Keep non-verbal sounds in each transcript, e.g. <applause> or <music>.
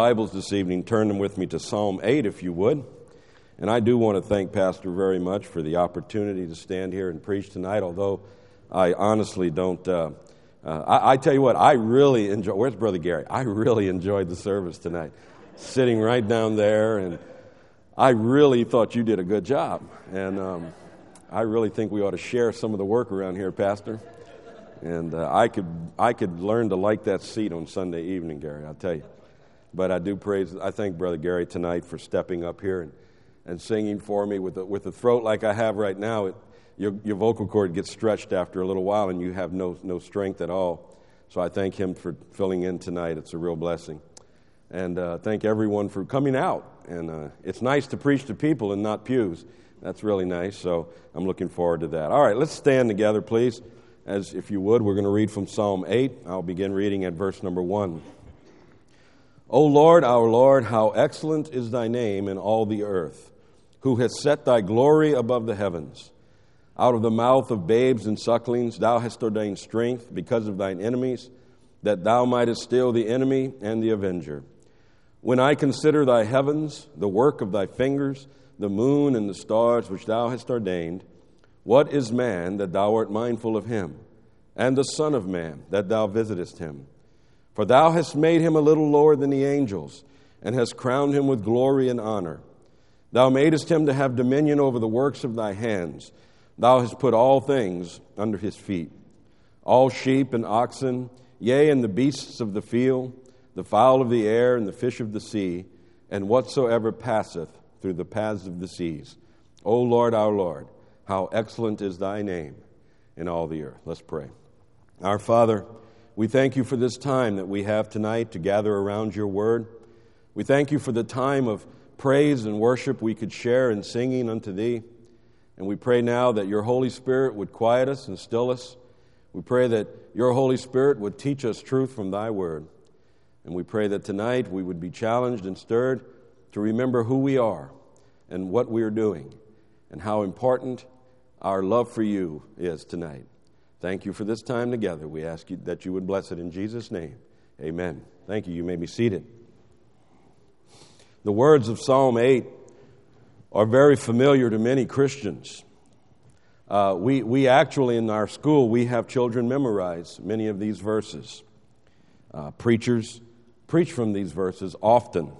Bibles this evening, turn them with me to Psalm 8, if you would. And I do want to thank Pastor very much for the opportunity to stand here and preach tonight, although I honestly don't. Uh, uh, I, I, tell you what, I really enjoy. Where's Brother Gary? I really enjoyed the service tonight, sitting right down there, and I really thought you did a good job. And um, I really think we ought to share some of the work around here, Pastor. And uh, I could I could learn to like that seat on Sunday evening, Gary. I'll tell you. But I do praise, I thank Brother Gary tonight for stepping up here and, and singing for me with a, with a throat like I have right now. It, your, your vocal cord gets stretched after a little while and you have no, no strength at all. So I thank him for filling in tonight. It's a real blessing. And uh, thank everyone for coming out. And uh, it's nice to preach to people and not pews. That's really nice. So I'm looking forward to that. All right, let's stand together, please. As if you would, we're going to read from Psalm 8. I'll begin reading at verse number 1. O Lord, our Lord, how excellent is thy name in all the earth, who has set thy glory above the heavens. Out of the mouth of babes and sucklings thou hast ordained strength because of thine enemies, that thou mightest still the enemy and the avenger. When I consider thy heavens, the work of thy fingers, the moon and the stars which thou hast ordained, what is man that thou art mindful of him, and the Son of Man that thou visitest him? For thou hast made him a little lower than the angels, and hast crowned him with glory and honor. Thou madest him to have dominion over the works of thy hands. Thou hast put all things under his feet all sheep and oxen, yea, and the beasts of the field, the fowl of the air, and the fish of the sea, and whatsoever passeth through the paths of the seas. O Lord, our Lord, how excellent is thy name in all the earth. Let's pray. Our Father, we thank you for this time that we have tonight to gather around your word. We thank you for the time of praise and worship we could share in singing unto thee. And we pray now that your Holy Spirit would quiet us and still us. We pray that your Holy Spirit would teach us truth from thy word. And we pray that tonight we would be challenged and stirred to remember who we are and what we are doing and how important our love for you is tonight. Thank you for this time together. We ask you that you would bless it in Jesus' name. Amen. Thank you. You may be seated. The words of Psalm 8 are very familiar to many Christians. Uh, we, we actually, in our school, we have children memorize many of these verses. Uh, preachers preach from these verses often.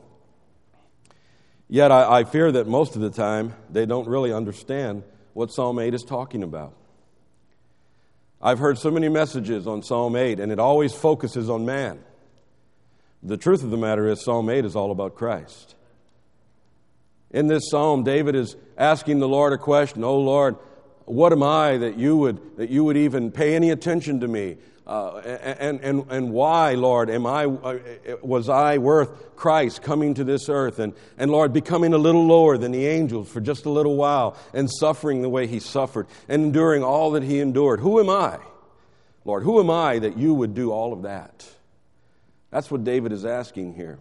Yet I, I fear that most of the time they don't really understand what Psalm 8 is talking about. I've heard so many messages on Psalm 8, and it always focuses on man. The truth of the matter is, Psalm 8 is all about Christ. In this psalm, David is asking the Lord a question Oh Lord, what am I that you would, that you would even pay any attention to me? Uh, and, and, and why, Lord, am I, uh, was I worth Christ coming to this earth and, and, Lord, becoming a little lower than the angels for just a little while and suffering the way he suffered and enduring all that he endured? Who am I, Lord? Who am I that you would do all of that? That's what David is asking here.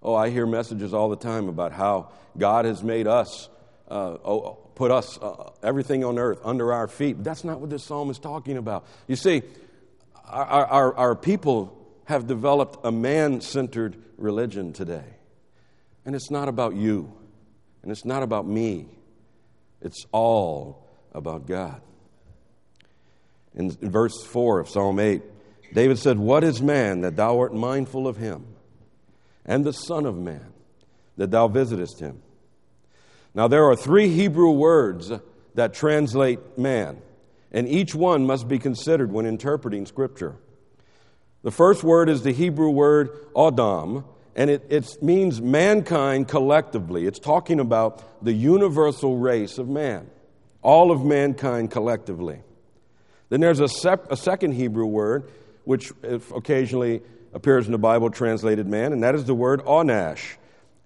Oh, I hear messages all the time about how God has made us, uh, oh, put us, uh, everything on earth, under our feet. That's not what this psalm is talking about. You see, our, our, our people have developed a man centered religion today. And it's not about you, and it's not about me. It's all about God. In verse 4 of Psalm 8, David said, What is man that thou art mindful of him, and the Son of Man that thou visitest him? Now, there are three Hebrew words that translate man, and each one must be considered when interpreting Scripture. The first word is the Hebrew word Adam, and it, it means mankind collectively. It's talking about the universal race of man, all of mankind collectively. Then there's a, sep- a second Hebrew word, which occasionally appears in the Bible translated man, and that is the word onash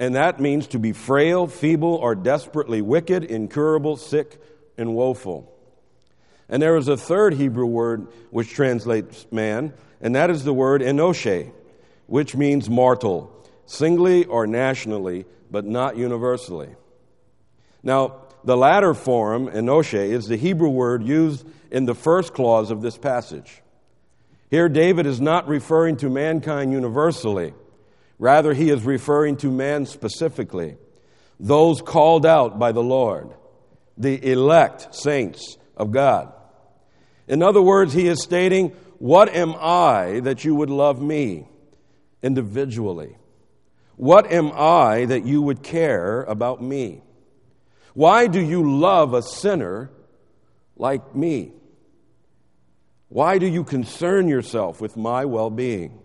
and that means to be frail, feeble, or desperately wicked, incurable, sick, and woeful. And there is a third Hebrew word which translates man, and that is the word enosh, which means mortal, singly or nationally, but not universally. Now, the latter form, enosh, is the Hebrew word used in the first clause of this passage. Here, David is not referring to mankind universally Rather, he is referring to man specifically, those called out by the Lord, the elect saints of God. In other words, he is stating, What am I that you would love me individually? What am I that you would care about me? Why do you love a sinner like me? Why do you concern yourself with my well being?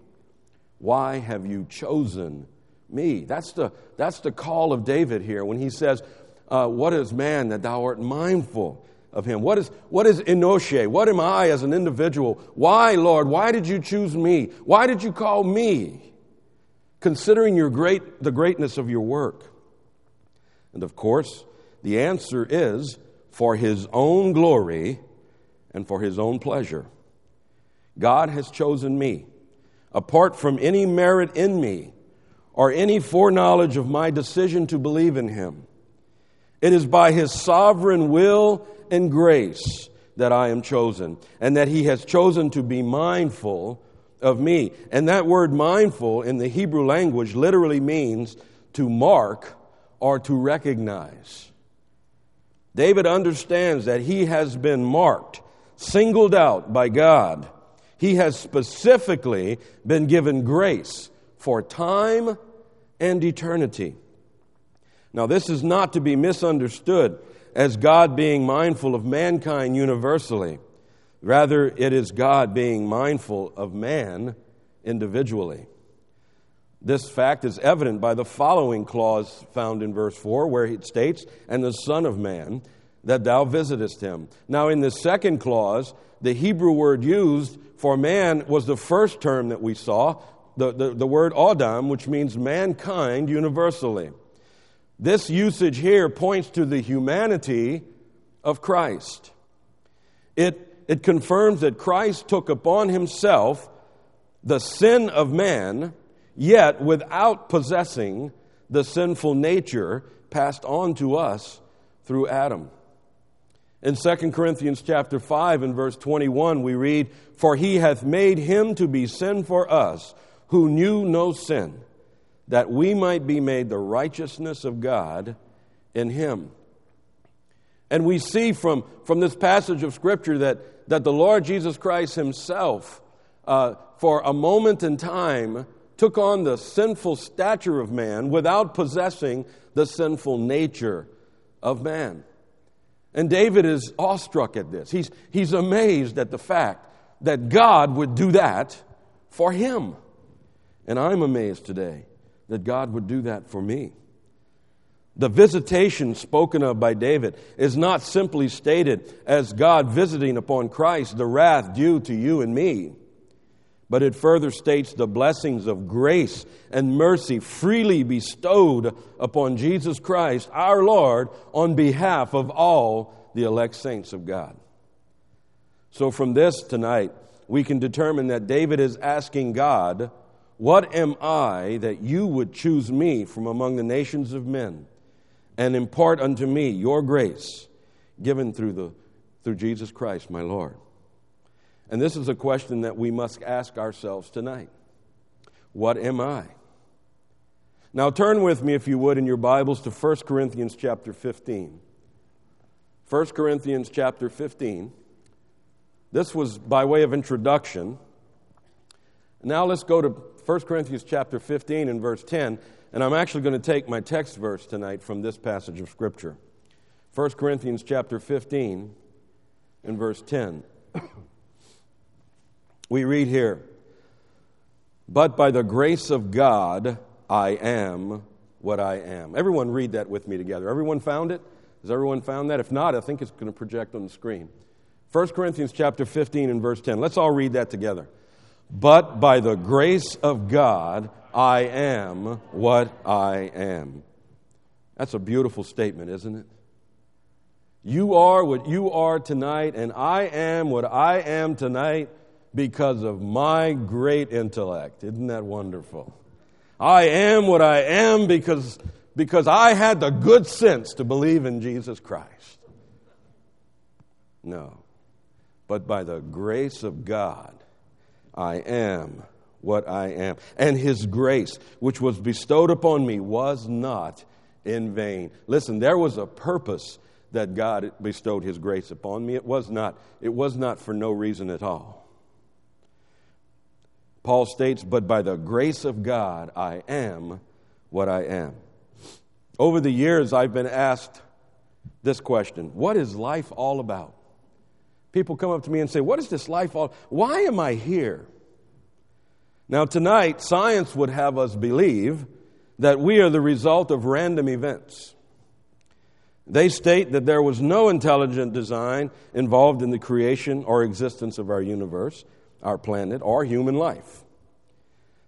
Why have you chosen me? That's the, that's the call of David here when he says, uh, What is man that thou art mindful of him? What is, what is Enosh? What am I as an individual? Why, Lord? Why did you choose me? Why did you call me? considering your great, the greatness of your work? And of course, the answer is for his own glory and for his own pleasure. God has chosen me, apart from any merit in me or any foreknowledge of my decision to believe in him. It is by his sovereign will and grace that I am chosen, and that he has chosen to be mindful of me. And that word mindful in the Hebrew language literally means to mark or to recognize. David understands that he has been marked, singled out by God. He has specifically been given grace for time and eternity. Now, this is not to be misunderstood as God being mindful of mankind universally. Rather, it is God being mindful of man individually. This fact is evident by the following clause found in verse 4, where it states, And the Son of Man, that thou visitest him. Now, in the second clause, the Hebrew word used for man was the first term that we saw, the, the, the word Adam, which means mankind universally. This usage here points to the humanity of Christ. It it confirms that Christ took upon himself the sin of man, yet without possessing the sinful nature passed on to us through Adam. In 2 Corinthians chapter 5 and verse 21 we read, "For he hath made him to be sin for us, who knew no sin, that we might be made the righteousness of God in him." And we see from, from this passage of Scripture that that the Lord Jesus Christ Himself, uh, for a moment in time, took on the sinful stature of man without possessing the sinful nature of man. And David is awestruck at this. He's, he's amazed at the fact that God would do that for him. And I'm amazed today that God would do that for me. The visitation spoken of by David is not simply stated as God visiting upon Christ the wrath due to you and me, but it further states the blessings of grace and mercy freely bestowed upon Jesus Christ, our Lord, on behalf of all the elect saints of God. So, from this tonight, we can determine that David is asking God, What am I that you would choose me from among the nations of men? and impart unto me your grace given through, the, through Jesus Christ, my Lord. And this is a question that we must ask ourselves tonight What am I? Now turn with me, if you would, in your Bibles to 1 Corinthians chapter 15. 1 Corinthians chapter 15. This was by way of introduction. Now let's go to 1 Corinthians chapter 15 and verse 10. And I'm actually going to take my text verse tonight from this passage of Scripture 1 Corinthians chapter 15 and verse 10. <coughs> we read here, But by the grace of God, I am what I am. Everyone read that with me together. Everyone found it? Has everyone found that? If not, I think it's going to project on the screen. 1 Corinthians chapter 15 and verse 10. Let's all read that together. But by the grace of God, I am what I am. That's a beautiful statement, isn't it? You are what you are tonight, and I am what I am tonight because of my great intellect. Isn't that wonderful? I am what I am because, because I had the good sense to believe in Jesus Christ. No. But by the grace of God, I am what I am. And his grace, which was bestowed upon me, was not in vain. Listen, there was a purpose that God bestowed his grace upon me. It was not, it was not for no reason at all. Paul states, But by the grace of God, I am what I am. Over the years, I've been asked this question What is life all about? People come up to me and say, What is this life all Why am I here? Now, tonight, science would have us believe that we are the result of random events. They state that there was no intelligent design involved in the creation or existence of our universe, our planet, or human life.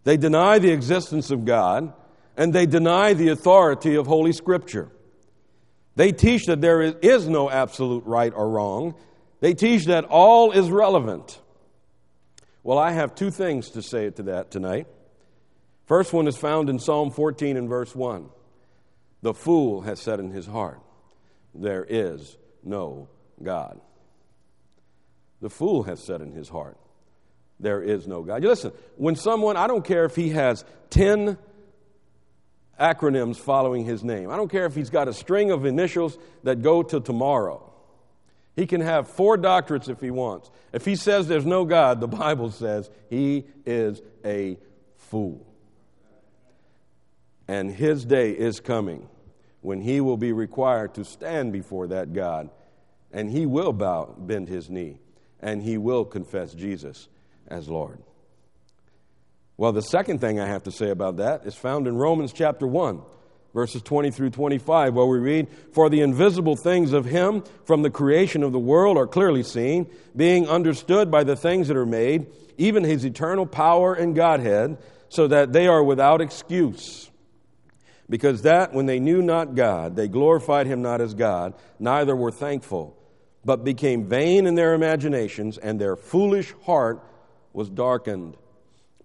They deny the existence of God and they deny the authority of Holy Scripture. They teach that there is no absolute right or wrong. They teach that all is relevant. Well, I have two things to say to that tonight. First one is found in Psalm 14 and verse 1. The fool has said in his heart, There is no God. The fool has said in his heart, There is no God. You listen, when someone, I don't care if he has 10 acronyms following his name. I don't care if he's got a string of initials that go to tomorrow. He can have four doctorates if he wants. If he says there's no God, the Bible says he is a fool. And his day is coming when he will be required to stand before that God, and he will bow, bend his knee, and he will confess Jesus as Lord. Well, the second thing I have to say about that is found in Romans chapter 1, verses 20 through 25, where we read, For the invisible things of Him from the creation of the world are clearly seen, being understood by the things that are made, even His eternal power and Godhead, so that they are without excuse. Because that, when they knew not God, they glorified Him not as God, neither were thankful, but became vain in their imaginations, and their foolish heart was darkened.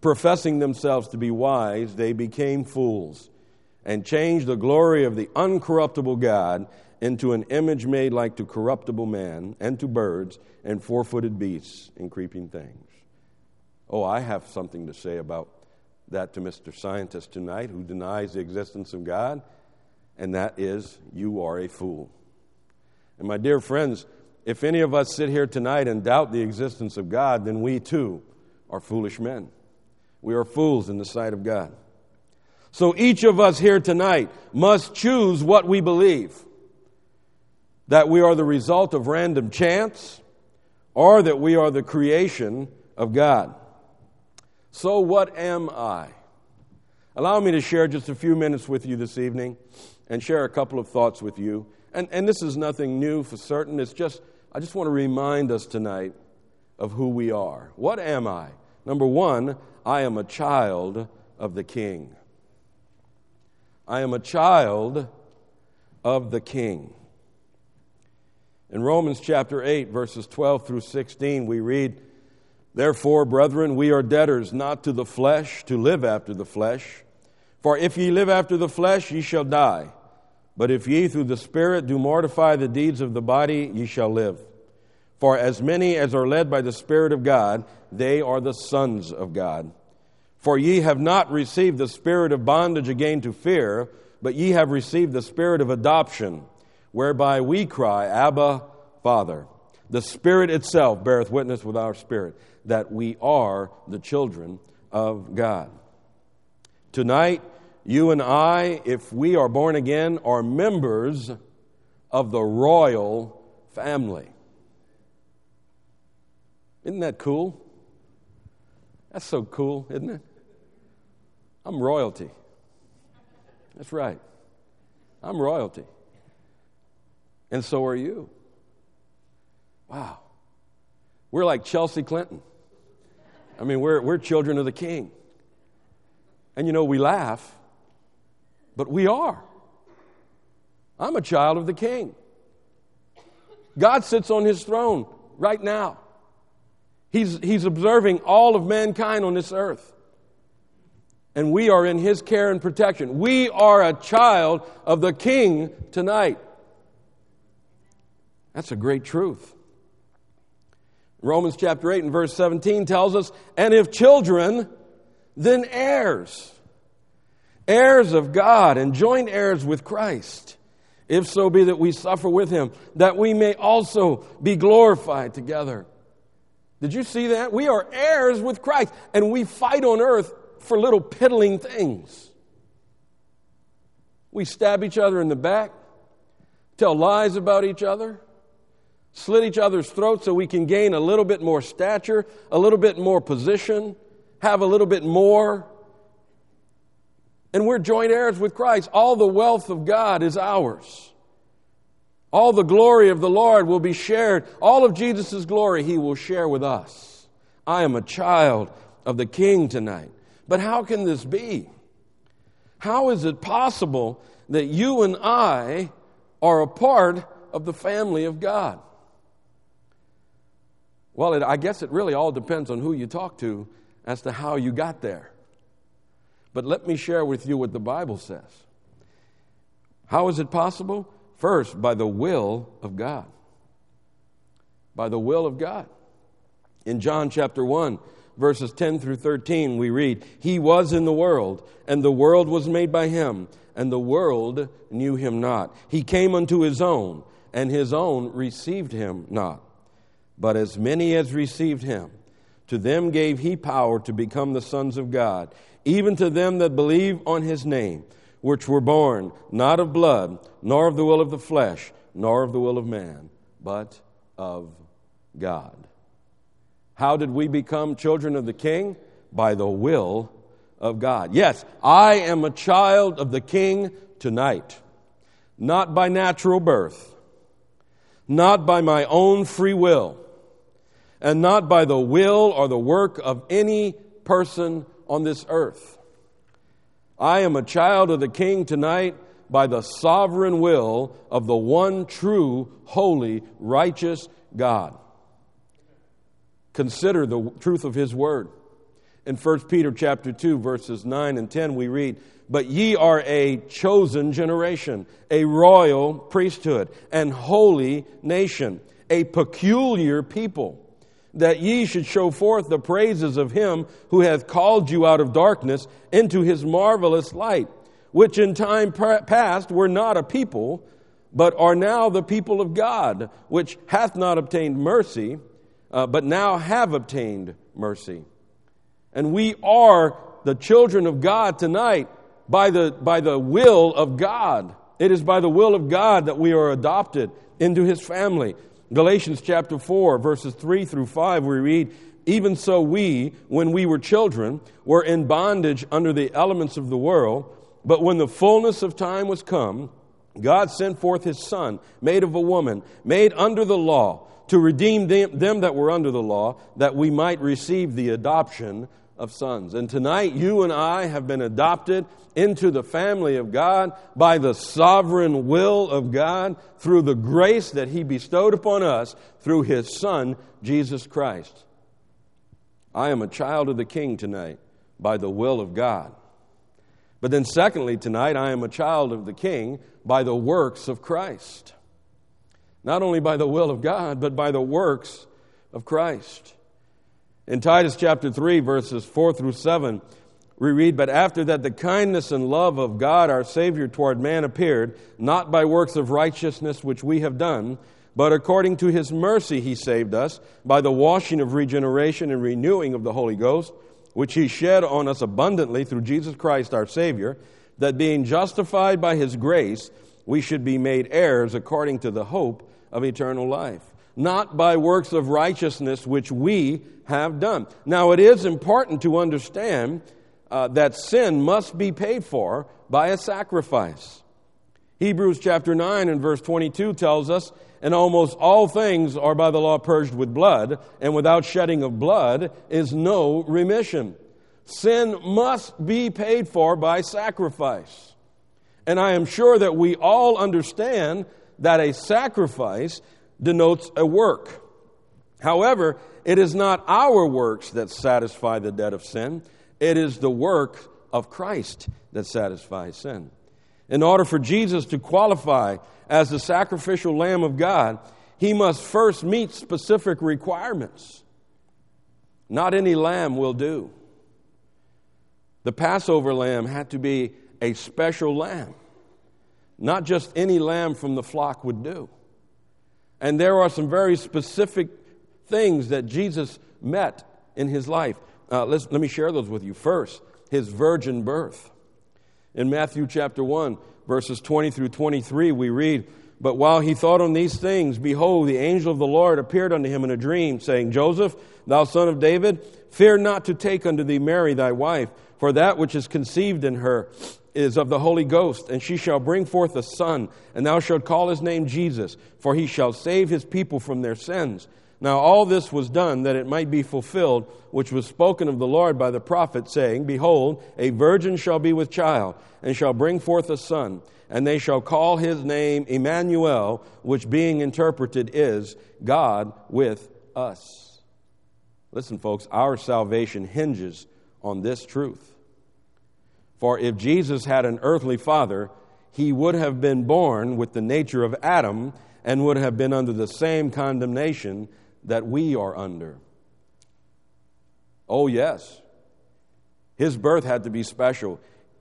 Professing themselves to be wise, they became fools and changed the glory of the uncorruptible God into an image made like to corruptible man and to birds and four footed beasts and creeping things. Oh, I have something to say about that to Mr. Scientist tonight who denies the existence of God, and that is, you are a fool. And my dear friends, if any of us sit here tonight and doubt the existence of God, then we too are foolish men. We are fools in the sight of God. So each of us here tonight must choose what we believe that we are the result of random chance or that we are the creation of God. So, what am I? Allow me to share just a few minutes with you this evening and share a couple of thoughts with you. And, and this is nothing new for certain. It's just, I just want to remind us tonight of who we are. What am I? Number one, I am a child of the King. I am a child of the King. In Romans chapter 8, verses 12 through 16, we read, Therefore, brethren, we are debtors not to the flesh to live after the flesh. For if ye live after the flesh, ye shall die. But if ye through the Spirit do mortify the deeds of the body, ye shall live. For as many as are led by the Spirit of God, they are the sons of God. For ye have not received the spirit of bondage again to fear, but ye have received the spirit of adoption, whereby we cry, Abba, Father. The Spirit itself beareth witness with our spirit that we are the children of God. Tonight, you and I, if we are born again, are members of the royal family. Isn't that cool? That's so cool, isn't it? I'm royalty. That's right. I'm royalty. And so are you. Wow. We're like Chelsea Clinton. I mean, we're, we're children of the king. And you know, we laugh, but we are. I'm a child of the king. God sits on his throne right now. He's, he's observing all of mankind on this earth. And we are in his care and protection. We are a child of the king tonight. That's a great truth. Romans chapter 8 and verse 17 tells us, and if children, then heirs. Heirs of God and joint heirs with Christ. If so be that we suffer with him, that we may also be glorified together. Did you see that? We are heirs with Christ, and we fight on earth for little piddling things. We stab each other in the back, tell lies about each other, slit each other's throats so we can gain a little bit more stature, a little bit more position, have a little bit more. And we're joint heirs with Christ. All the wealth of God is ours. All the glory of the Lord will be shared. All of Jesus' glory he will share with us. I am a child of the King tonight. But how can this be? How is it possible that you and I are a part of the family of God? Well, it, I guess it really all depends on who you talk to as to how you got there. But let me share with you what the Bible says. How is it possible? First, by the will of God. By the will of God. In John chapter 1, verses 10 through 13, we read, He was in the world, and the world was made by him, and the world knew him not. He came unto his own, and his own received him not. But as many as received him, to them gave he power to become the sons of God, even to them that believe on his name, which were born not of blood, nor of the will of the flesh, nor of the will of man, but of God. How did we become children of the King? By the will of God. Yes, I am a child of the King tonight, not by natural birth, not by my own free will, and not by the will or the work of any person on this earth. I am a child of the King tonight by the sovereign will of the one true, holy, righteous God. Consider the truth of his word. In 1 Peter chapter 2 verses 9 and 10 we read, "But ye are a chosen generation, a royal priesthood, and holy nation, a peculiar people." That ye should show forth the praises of him who hath called you out of darkness into his marvelous light, which in time past were not a people, but are now the people of God, which hath not obtained mercy, uh, but now have obtained mercy. And we are the children of God tonight by the, by the will of God. It is by the will of God that we are adopted into his family. Galatians chapter 4, verses 3 through 5, we read, Even so, we, when we were children, were in bondage under the elements of the world, but when the fullness of time was come, God sent forth his Son, made of a woman, made under the law, to redeem them, them that were under the law, that we might receive the adoption of sons. And tonight, you and I have been adopted into the family of God by the sovereign will of God through the grace that He bestowed upon us through His Son, Jesus Christ. I am a child of the King tonight by the will of God. But then, secondly, tonight, I am a child of the King by the works of Christ. Not only by the will of God, but by the works of Christ. In Titus chapter 3, verses 4 through 7, we read, But after that the kindness and love of God our Savior toward man appeared, not by works of righteousness which we have done, but according to his mercy he saved us, by the washing of regeneration and renewing of the Holy Ghost, which he shed on us abundantly through Jesus Christ our Savior, that being justified by his grace, we should be made heirs according to the hope of eternal life not by works of righteousness which we have done. Now, it is important to understand uh, that sin must be paid for by a sacrifice. Hebrews chapter 9 and verse 22 tells us, and almost all things are by the law purged with blood, and without shedding of blood is no remission. Sin must be paid for by sacrifice. And I am sure that we all understand that a sacrifice denotes a work. However, it is not our works that satisfy the debt of sin, it is the work of Christ that satisfies sin. In order for Jesus to qualify as the sacrificial Lamb of God, he must first meet specific requirements. Not any lamb will do. The Passover lamb had to be a special lamb. Not just any lamb from the flock would do. And there are some very specific things that Jesus met in his life. Uh, let me share those with you. First, his virgin birth. In Matthew chapter 1, verses 20 through 23, we read, But while he thought on these things, behold, the angel of the Lord appeared unto him in a dream, saying, Joseph, thou son of David, fear not to take unto thee Mary thy wife, for that which is conceived in her is of the Holy Ghost, and she shall bring forth a son, and thou shalt call his name Jesus, for he shall save his people from their sins. Now all this was done that it might be fulfilled, which was spoken of the Lord by the prophet, saying, Behold, a virgin shall be with child, and shall bring forth a son, and they shall call his name Emmanuel, which being interpreted is God with us. Listen, folks, our salvation hinges on this truth. For if Jesus had an earthly father, he would have been born with the nature of Adam and would have been under the same condemnation that we are under. Oh, yes. His birth had to be special,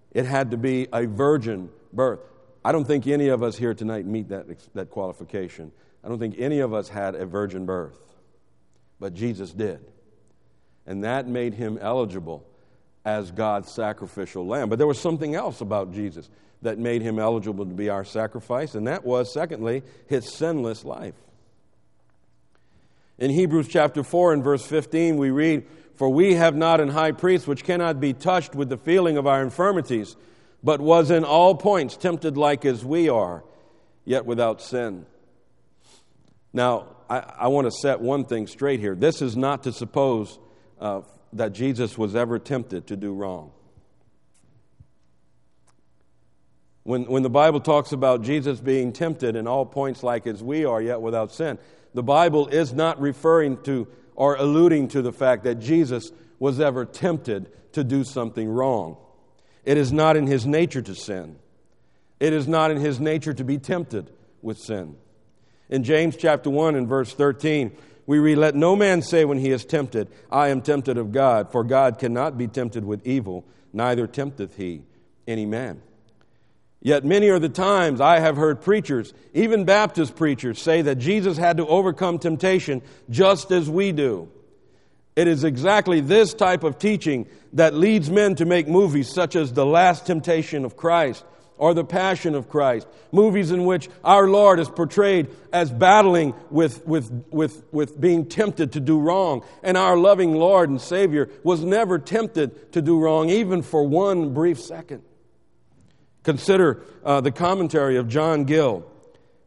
it had to be a virgin birth. I don't think any of us here tonight meet that, that qualification. I don't think any of us had a virgin birth, but Jesus did. And that made him eligible as God's sacrificial lamb. But there was something else about Jesus that made him eligible to be our sacrifice, and that was, secondly, his sinless life. In Hebrews chapter 4 and verse 15, we read, For we have not an high priest which cannot be touched with the feeling of our infirmities, but was in all points tempted like as we are, yet without sin. Now, I, I want to set one thing straight here. This is not to suppose uh, that Jesus was ever tempted to do wrong. When, when the Bible talks about Jesus being tempted in all points like as we are, yet without sin, the Bible is not referring to or alluding to the fact that Jesus was ever tempted to do something wrong. It is not in his nature to sin. It is not in his nature to be tempted with sin. In James chapter 1 and verse 13, we read, Let no man say when he is tempted, I am tempted of God, for God cannot be tempted with evil, neither tempteth he any man. Yet many are the times I have heard preachers, even Baptist preachers, say that Jesus had to overcome temptation just as we do. It is exactly this type of teaching that leads men to make movies such as The Last Temptation of Christ or The Passion of Christ, movies in which our Lord is portrayed as battling with, with, with, with being tempted to do wrong. And our loving Lord and Savior was never tempted to do wrong, even for one brief second. Consider uh, the commentary of John Gill.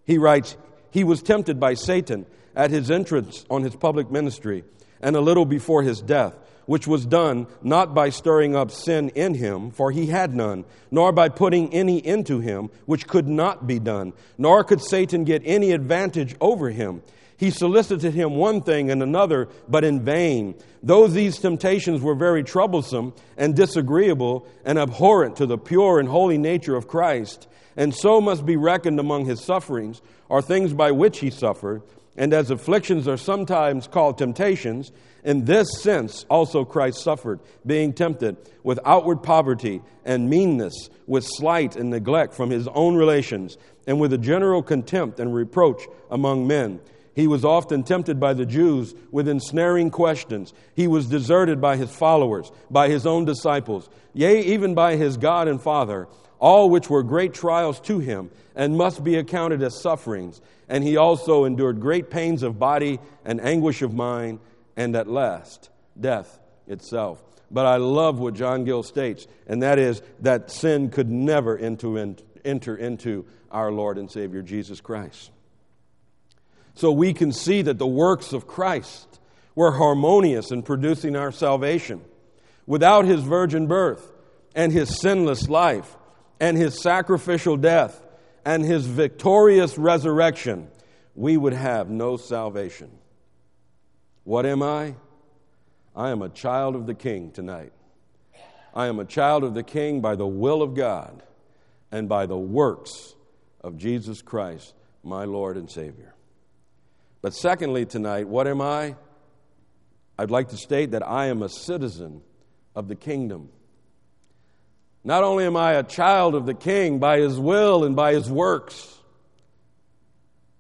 He writes, He was tempted by Satan at his entrance on his public ministry and a little before his death, which was done not by stirring up sin in him, for he had none, nor by putting any into him, which could not be done, nor could Satan get any advantage over him. He solicited him one thing and another, but in vain. Though these temptations were very troublesome and disagreeable and abhorrent to the pure and holy nature of Christ, and so must be reckoned among his sufferings, are things by which he suffered, and as afflictions are sometimes called temptations, in this sense also Christ suffered, being tempted with outward poverty and meanness, with slight and neglect from his own relations, and with a general contempt and reproach among men. He was often tempted by the Jews with ensnaring questions. He was deserted by his followers, by his own disciples, yea, even by his God and Father, all which were great trials to him and must be accounted as sufferings. And he also endured great pains of body and anguish of mind, and at last, death itself. But I love what John Gill states, and that is that sin could never enter into our Lord and Savior Jesus Christ. So we can see that the works of Christ were harmonious in producing our salvation. Without his virgin birth and his sinless life and his sacrificial death and his victorious resurrection, we would have no salvation. What am I? I am a child of the King tonight. I am a child of the King by the will of God and by the works of Jesus Christ, my Lord and Savior. But secondly, tonight, what am I? I'd like to state that I am a citizen of the kingdom. Not only am I a child of the king by his will and by his works,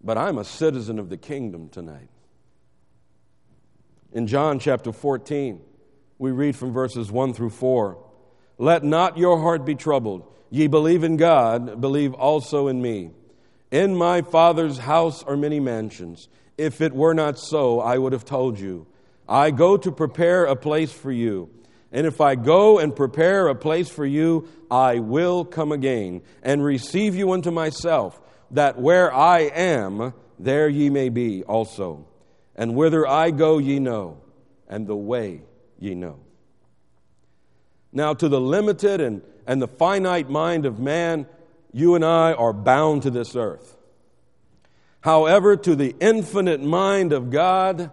but I'm a citizen of the kingdom tonight. In John chapter 14, we read from verses 1 through 4 Let not your heart be troubled. Ye believe in God, believe also in me. In my Father's house are many mansions. If it were not so, I would have told you. I go to prepare a place for you. And if I go and prepare a place for you, I will come again and receive you unto myself, that where I am, there ye may be also. And whither I go, ye know, and the way ye know. Now, to the limited and, and the finite mind of man, you and I are bound to this earth. However, to the infinite mind of God,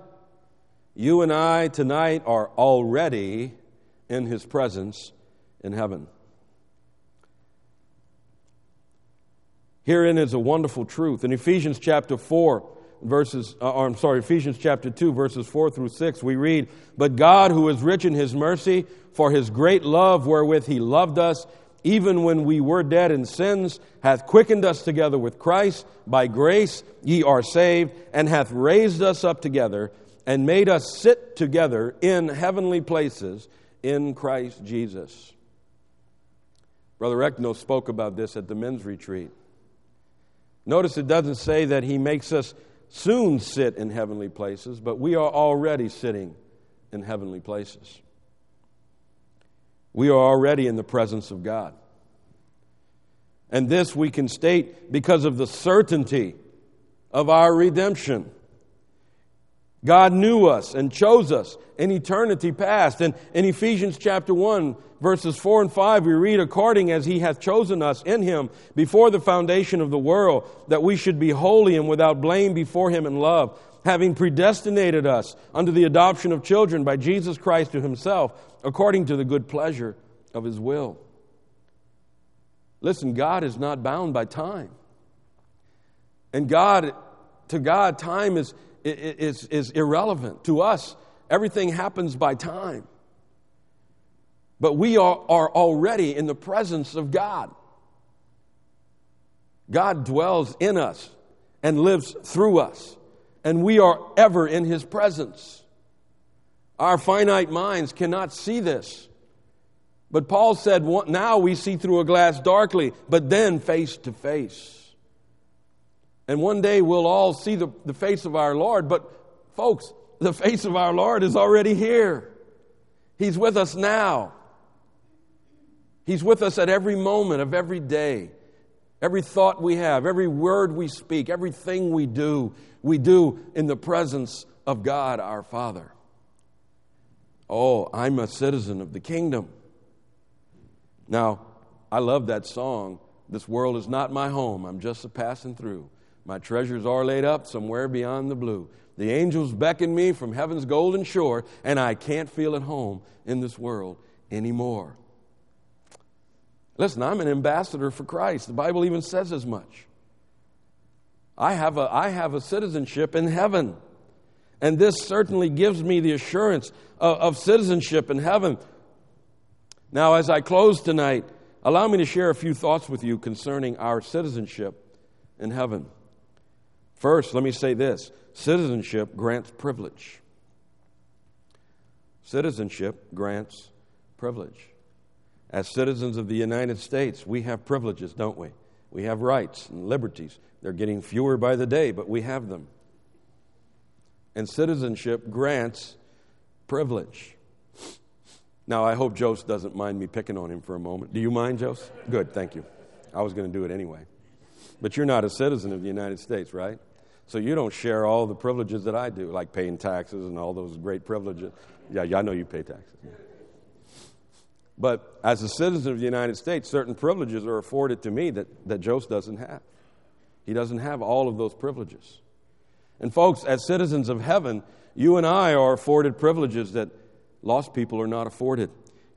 you and I tonight are already in his presence in heaven. Herein is a wonderful truth. In Ephesians chapter 4, verses, uh, or I'm sorry, Ephesians chapter 2, verses 4 through 6, we read, But God, who is rich in his mercy, for his great love wherewith he loved us, even when we were dead in sins, hath quickened us together with Christ. By grace ye are saved, and hath raised us up together, and made us sit together in heavenly places in Christ Jesus. Brother Eckno spoke about this at the men's retreat. Notice it doesn't say that he makes us soon sit in heavenly places, but we are already sitting in heavenly places. We are already in the presence of God. And this we can state because of the certainty of our redemption. God knew us and chose us in eternity past. And in Ephesians chapter 1, verses 4 and 5, we read, According as he hath chosen us in him before the foundation of the world, that we should be holy and without blame before him in love, having predestinated us unto the adoption of children by Jesus Christ to himself, according to the good pleasure of his will. Listen, God is not bound by time. And God, to God, time is is, is irrelevant. To us, everything happens by time. But we are, are already in the presence of God. God dwells in us and lives through us, and we are ever in His presence. Our finite minds cannot see this. But Paul said, now we see through a glass darkly, but then face to face. And one day we'll all see the, the face of our Lord. But, folks, the face of our Lord is already here. He's with us now. He's with us at every moment of every day. Every thought we have, every word we speak, everything we do, we do in the presence of God our Father. Oh, I'm a citizen of the kingdom. Now, I love that song. This world is not my home. I'm just a passing through. My treasures are laid up somewhere beyond the blue. The angels beckon me from heaven's golden shore, and I can't feel at home in this world anymore. Listen, I'm an ambassador for Christ. The Bible even says as much. I have a, I have a citizenship in heaven. And this certainly gives me the assurance of, of citizenship in heaven. Now, as I close tonight, allow me to share a few thoughts with you concerning our citizenship in heaven. First, let me say this citizenship grants privilege. Citizenship grants privilege. As citizens of the United States, we have privileges, don't we? We have rights and liberties. They're getting fewer by the day, but we have them. And citizenship grants privilege. Now, I hope Jose doesn't mind me picking on him for a moment. Do you mind, Jose? Good, thank you. I was going to do it anyway. But you're not a citizen of the United States, right? So you don't share all the privileges that I do, like paying taxes and all those great privileges. Yeah, yeah I know you pay taxes. Yeah. But as a citizen of the United States, certain privileges are afforded to me that, that Jose doesn't have. He doesn't have all of those privileges. And, folks, as citizens of heaven, you and I are afforded privileges that lost people are not afforded.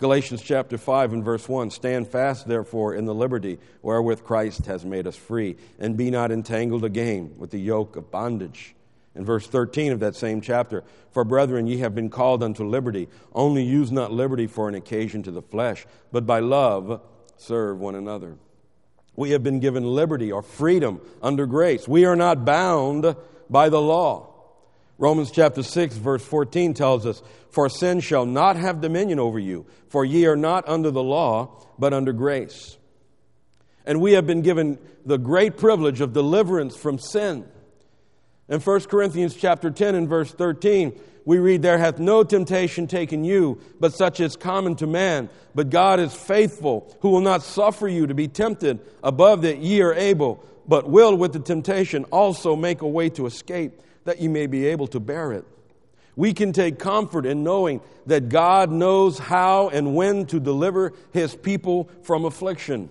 Galatians chapter 5 and verse 1 Stand fast, therefore, in the liberty wherewith Christ has made us free, and be not entangled again with the yoke of bondage. In verse 13 of that same chapter, For brethren, ye have been called unto liberty, only use not liberty for an occasion to the flesh, but by love serve one another. We have been given liberty or freedom under grace. We are not bound by the law. Romans chapter 6, verse 14 tells us, For sin shall not have dominion over you, for ye are not under the law, but under grace. And we have been given the great privilege of deliverance from sin. In 1 Corinthians chapter 10 and verse 13, we read, There hath no temptation taken you, but such as common to man. But God is faithful, who will not suffer you to be tempted above that ye are able, but will with the temptation also make a way to escape, that you may be able to bear it. We can take comfort in knowing that God knows how and when to deliver his people from affliction.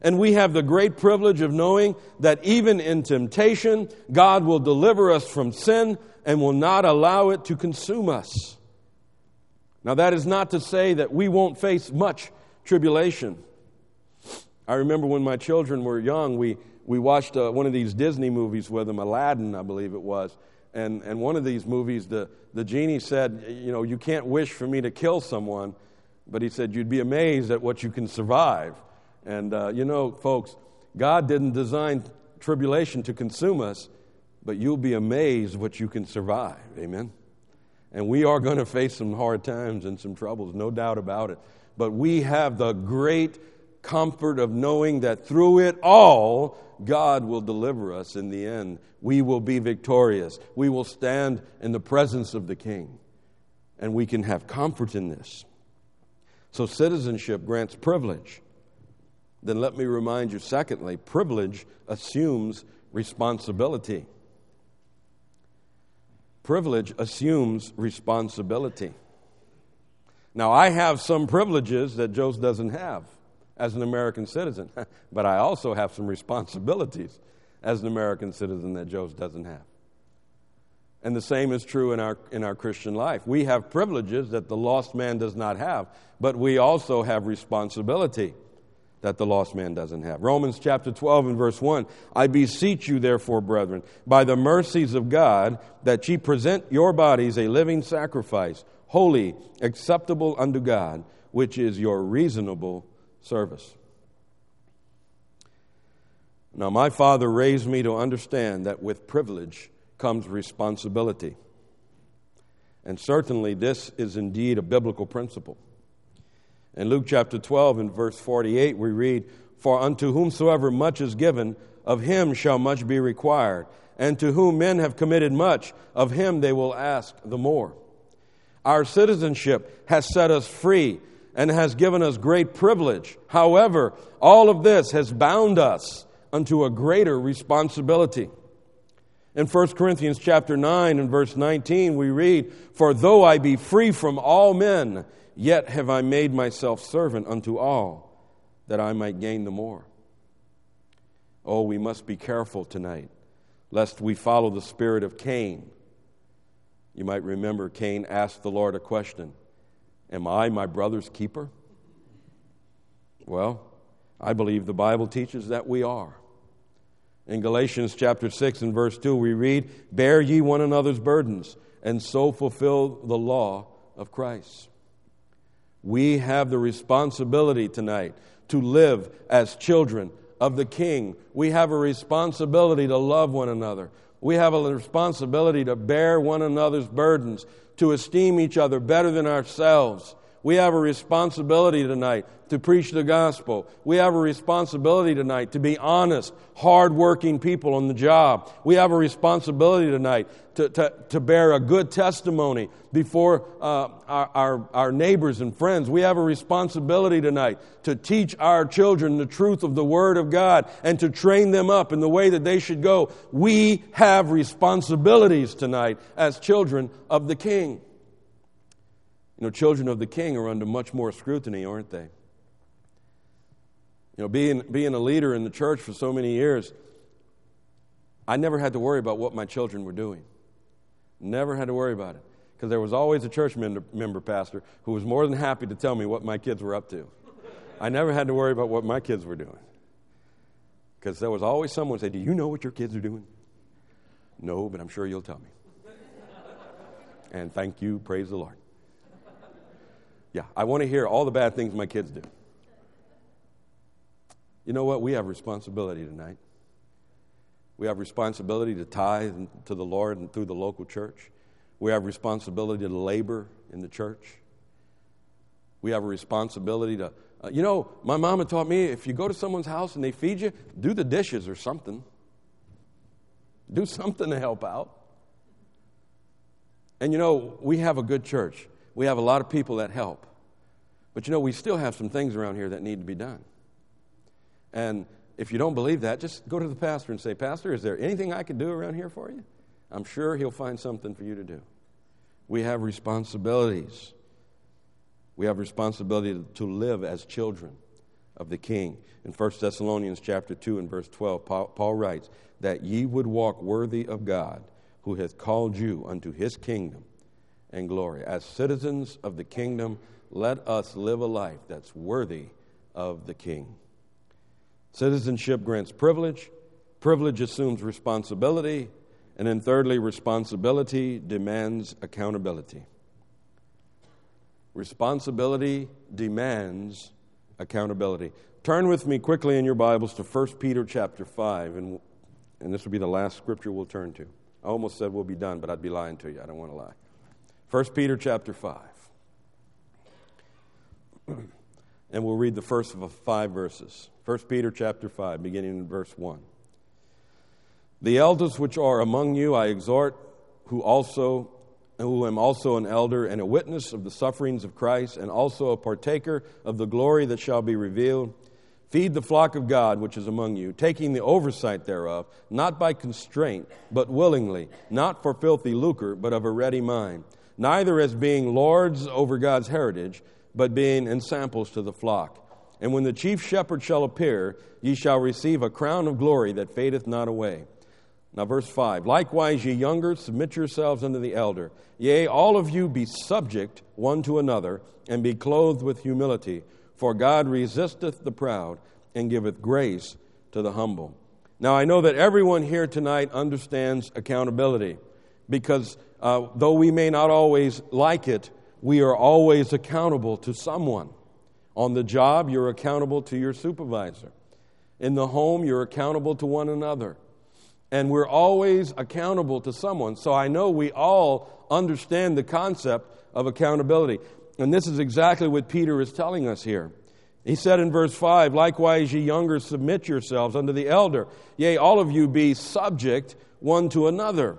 And we have the great privilege of knowing that even in temptation, God will deliver us from sin and will not allow it to consume us. Now, that is not to say that we won't face much tribulation. I remember when my children were young, we, we watched uh, one of these Disney movies with him, Aladdin, I believe it was. And, and one of these movies, the, the genie said, You know, you can't wish for me to kill someone, but he said, You'd be amazed at what you can survive. And, uh, you know, folks, God didn't design tribulation to consume us, but you'll be amazed what you can survive. Amen? And we are going to face some hard times and some troubles, no doubt about it. But we have the great comfort of knowing that through it all, God will deliver us in the end. We will be victorious. We will stand in the presence of the King. And we can have comfort in this. So, citizenship grants privilege. Then let me remind you, secondly, privilege assumes responsibility. Privilege assumes responsibility. Now, I have some privileges that Joe doesn't have as an American citizen, <laughs> but I also have some responsibilities as an American citizen that Joe doesn't have. And the same is true in our, in our Christian life. We have privileges that the lost man does not have, but we also have responsibility that the lost man doesn't have. Romans chapter 12 and verse 1 I beseech you, therefore, brethren, by the mercies of God, that ye present your bodies a living sacrifice, holy, acceptable unto God, which is your reasonable service. Now, my father raised me to understand that with privilege comes responsibility. And certainly, this is indeed a biblical principle. In Luke chapter 12 and verse 48, we read, For unto whomsoever much is given, of him shall much be required. And to whom men have committed much, of him they will ask the more. Our citizenship has set us free and has given us great privilege. However, all of this has bound us unto a greater responsibility. In 1 Corinthians chapter 9 and verse 19 we read, "For though I be free from all men, Yet have I made myself servant unto all, that I might gain the more. Oh, we must be careful tonight, lest we follow the spirit of Cain. You might remember Cain asked the Lord a question Am I my brother's keeper? Well, I believe the Bible teaches that we are. In Galatians chapter 6 and verse 2, we read, Bear ye one another's burdens, and so fulfill the law of Christ. We have the responsibility tonight to live as children of the King. We have a responsibility to love one another. We have a responsibility to bear one another's burdens, to esteem each other better than ourselves. We have a responsibility tonight to preach the gospel. We have a responsibility tonight to be honest, hardworking people on the job. We have a responsibility tonight to, to, to bear a good testimony before uh, our, our, our neighbors and friends. We have a responsibility tonight to teach our children the truth of the Word of God and to train them up in the way that they should go. We have responsibilities tonight as children of the King. You know, children of the king are under much more scrutiny, aren't they? You know, being, being a leader in the church for so many years, I never had to worry about what my children were doing. Never had to worry about it. Because there was always a church member, member, pastor, who was more than happy to tell me what my kids were up to. I never had to worry about what my kids were doing. Because there was always someone say, Do you know what your kids are doing? No, but I'm sure you'll tell me. and thank you, praise the Lord. Yeah, I want to hear all the bad things my kids do. You know what? We have responsibility tonight. We have responsibility to tithe to the Lord and through the local church. We have responsibility to labor in the church. We have a responsibility to, uh, you know, my mama taught me if you go to someone's house and they feed you, do the dishes or something. Do something to help out. And you know, we have a good church. We have a lot of people that help. But you know, we still have some things around here that need to be done. And if you don't believe that, just go to the pastor and say, Pastor, is there anything I can do around here for you? I'm sure he'll find something for you to do. We have responsibilities. We have responsibility to live as children of the King. In 1 Thessalonians chapter 2 and verse 12, Paul writes, That ye would walk worthy of God, who hath called you unto his kingdom and glory. As citizens of the kingdom, let us live a life that's worthy of the King. Citizenship grants privilege, privilege assumes responsibility, and then thirdly, responsibility demands accountability. Responsibility demands accountability. Turn with me quickly in your Bibles to 1 Peter chapter 5, and, and this will be the last scripture we'll turn to. I almost said we'll be done, but I'd be lying to you. I don't want to lie. 1 Peter chapter 5. and we'll read the first of five verses. 1 Peter chapter 5, beginning in verse 1. The elders which are among you I exhort, who also who am also an elder and a witness of the sufferings of Christ, and also a partaker of the glory that shall be revealed. Feed the flock of God which is among you, taking the oversight thereof, not by constraint, but willingly, not for filthy lucre, but of a ready mind, neither as being lords over God's heritage, but being ensamples to the flock. And when the chief shepherd shall appear, ye shall receive a crown of glory that fadeth not away. Now, verse 5 Likewise, ye younger, submit yourselves unto the elder. Yea, all of you be subject one to another, and be clothed with humility. For God resisteth the proud, and giveth grace to the humble. Now, I know that everyone here tonight understands accountability, because uh, though we may not always like it, we are always accountable to someone. On the job, you're accountable to your supervisor. In the home, you're accountable to one another and we're always accountable to someone. So I know we all understand the concept of accountability. And this is exactly what Peter is telling us here. He said in verse 5, Likewise, ye younger, submit yourselves unto the elder. Yea, all of you be subject one to another.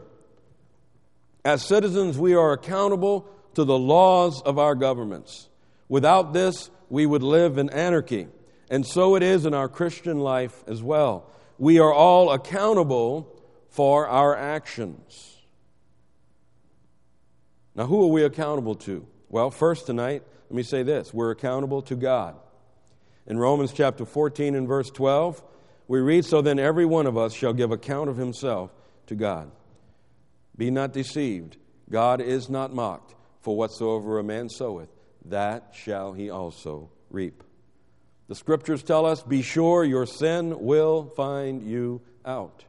As citizens, we are accountable to the laws of our governments. Without this, we would live in anarchy. And so it is in our Christian life as well we are all accountable for our actions. Now, who are we accountable to? Well, first tonight, let me say this we're accountable to God. In Romans chapter 14 and verse 12, we read, So then every one of us shall give account of himself to God. Be not deceived, God is not mocked, for whatsoever a man soweth, that shall he also reap. The scriptures tell us be sure your sin will find you out.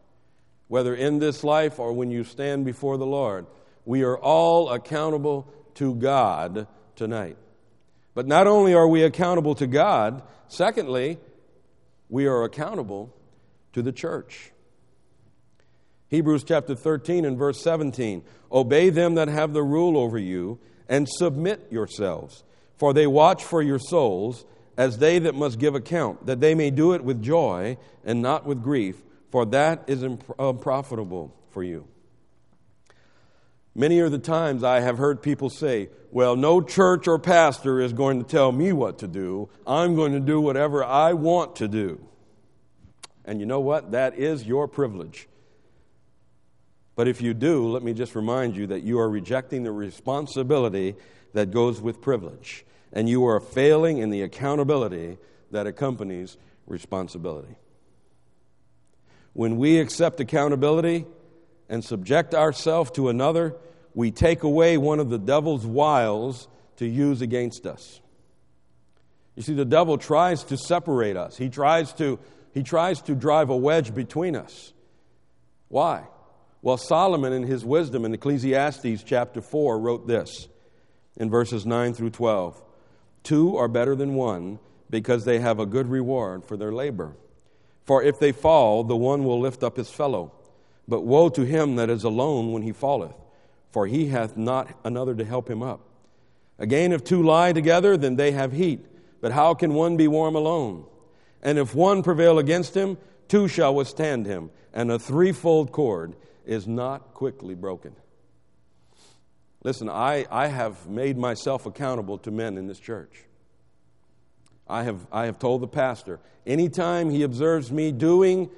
Whether in this life or when you stand before the Lord, we are all accountable to God tonight. But not only are we accountable to God, secondly, we are accountable to the church. Hebrews chapter 13 and verse 17 Obey them that have the rule over you, and submit yourselves, for they watch for your souls as they that must give account, that they may do it with joy and not with grief, for that is unprofitable for you. Many are the times I have heard people say, Well, no church or pastor is going to tell me what to do. I'm going to do whatever I want to do. And you know what? That is your privilege. But if you do, let me just remind you that you are rejecting the responsibility that goes with privilege and you are failing in the accountability that accompanies responsibility. When we accept accountability and subject ourselves to another, we take away one of the devil's wiles to use against us. You see, the devil tries to separate us. He tries to, he tries to drive a wedge between us. Why? Well, Solomon, in his wisdom in Ecclesiastes chapter 4, wrote this in verses 9 through 12 Two are better than one because they have a good reward for their labor. For if they fall, the one will lift up his fellow. But woe to him that is alone when he falleth, for he hath not another to help him up. Again, if two lie together, then they have heat. But how can one be warm alone? And if one prevail against him, two shall withstand him. And a threefold cord is not quickly broken. Listen, I, I have made myself accountable to men in this church. I have, I have told the pastor, anytime he observes me doing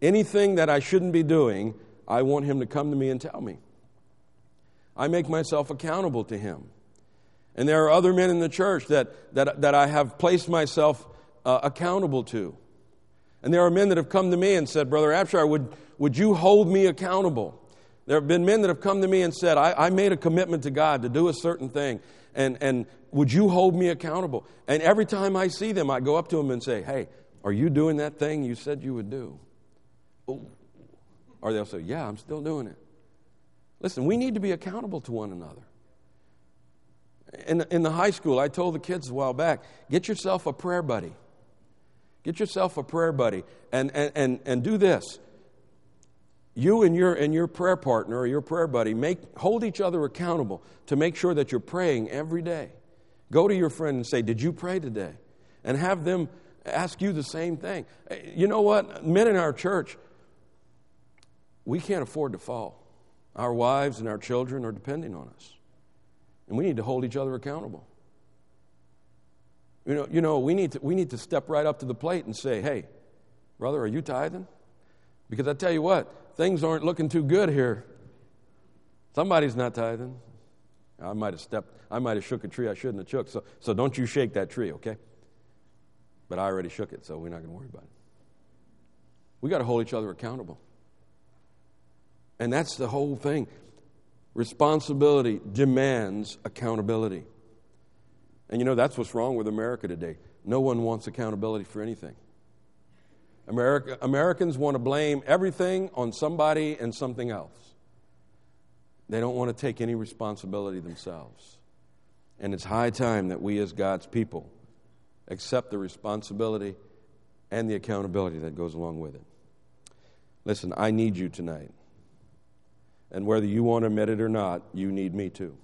anything that I shouldn't be doing, I want him to come to me and tell me. I make myself accountable to him. And there are other men in the church that, that, that I have placed myself uh, accountable to. And there are men that have come to me and said, Brother Abshire, would, would you hold me accountable? There have been men that have come to me and said, I, I made a commitment to God to do a certain thing, and, and would you hold me accountable? And every time I see them, I go up to them and say, Hey, are you doing that thing you said you would do? Or they'll say, Yeah, I'm still doing it. Listen, we need to be accountable to one another. In, in the high school, I told the kids a while back get yourself a prayer buddy. Get yourself a prayer buddy and, and, and, and do this. You and your, and your prayer partner or your prayer buddy make, hold each other accountable to make sure that you're praying every day. Go to your friend and say, Did you pray today? And have them ask you the same thing. Eh, you know what? Men in our church, we can't afford to fall. Our wives and our children are depending on us. And we need to hold each other accountable. You know, you know we, need to, we need to step right up to the plate and say, hey, brother, are you tithing? Because I tell you what, things aren't looking too good here. Somebody's not tithing. I might have stepped, I might have shook a tree I shouldn't have shook. So, so don't you shake that tree, okay? But I already shook it, so we're not going to worry about it. We got to hold each other accountable. And that's the whole thing. Responsibility demands accountability. And you know, that's what's wrong with America today. No one wants accountability for anything. America, Americans want to blame everything on somebody and something else. They don't want to take any responsibility themselves. And it's high time that we, as God's people, accept the responsibility and the accountability that goes along with it. Listen, I need you tonight. And whether you want to admit it or not, you need me too.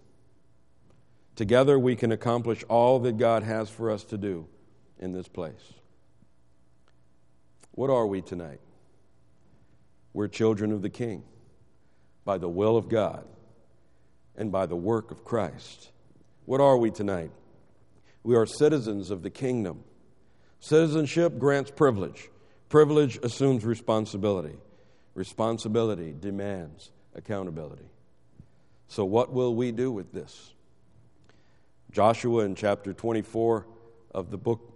Together, we can accomplish all that God has for us to do in this place. What are we tonight? We're children of the King by the will of God and by the work of Christ. What are we tonight? We are citizens of the kingdom. Citizenship grants privilege, privilege assumes responsibility, responsibility demands accountability. So, what will we do with this? Joshua in chapter 24 of the book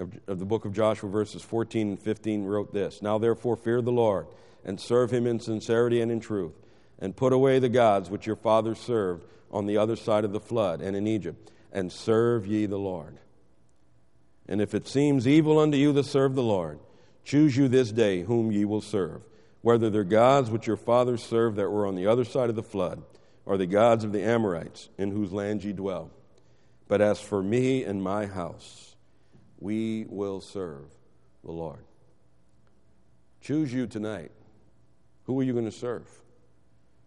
of, the book of Joshua, verses 14 and 15, wrote this Now therefore fear the Lord, and serve him in sincerity and in truth, and put away the gods which your fathers served on the other side of the flood and in Egypt, and serve ye the Lord. And if it seems evil unto you to serve the Lord, choose you this day whom ye will serve whether they're gods which your fathers served that were on the other side of the flood, or the gods of the Amorites in whose land ye dwell. But as for me and my house, we will serve the Lord. Choose you tonight. Who are you going to serve?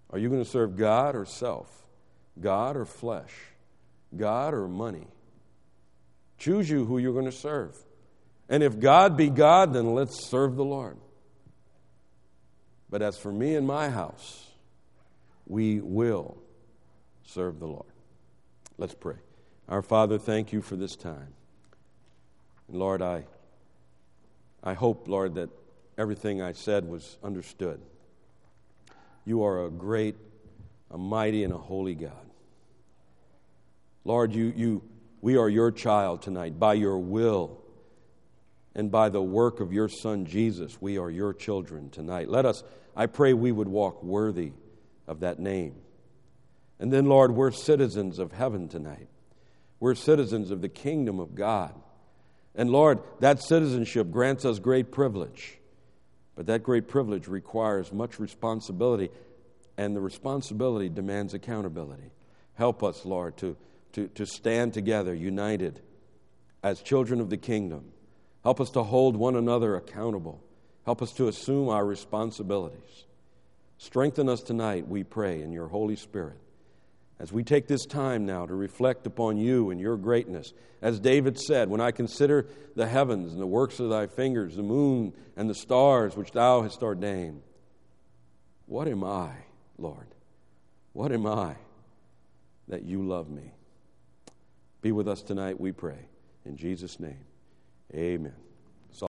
Are you going to serve God or self? God or flesh? God or money? Choose you who you're going to serve. And if God be God, then let's serve the Lord. But as for me and my house, we will serve the Lord. Let's pray. Our Father, thank you for this time. And Lord, I, I hope, Lord, that everything I said was understood. You are a great, a mighty, and a holy God. Lord, you, you, we are your child tonight. By your will, and by the work of your Son Jesus, we are your children tonight. Let us, I pray, we would walk worthy of that name. And then, Lord, we're citizens of heaven tonight. We're citizens of the kingdom of God. And Lord, that citizenship grants us great privilege. But that great privilege requires much responsibility, and the responsibility demands accountability. Help us, Lord, to, to, to stand together, united, as children of the kingdom Help us to hold one another accountable. Help us to assume our responsibilities. Strengthen us tonight, we pray, in your Holy Spirit. As we take this time now to reflect upon you and your greatness, as David said, when I consider the heavens and the works of thy fingers, the moon and the stars which thou hast ordained, what am I, Lord? What am I that you love me? Be with us tonight, we pray. In Jesus' name, amen.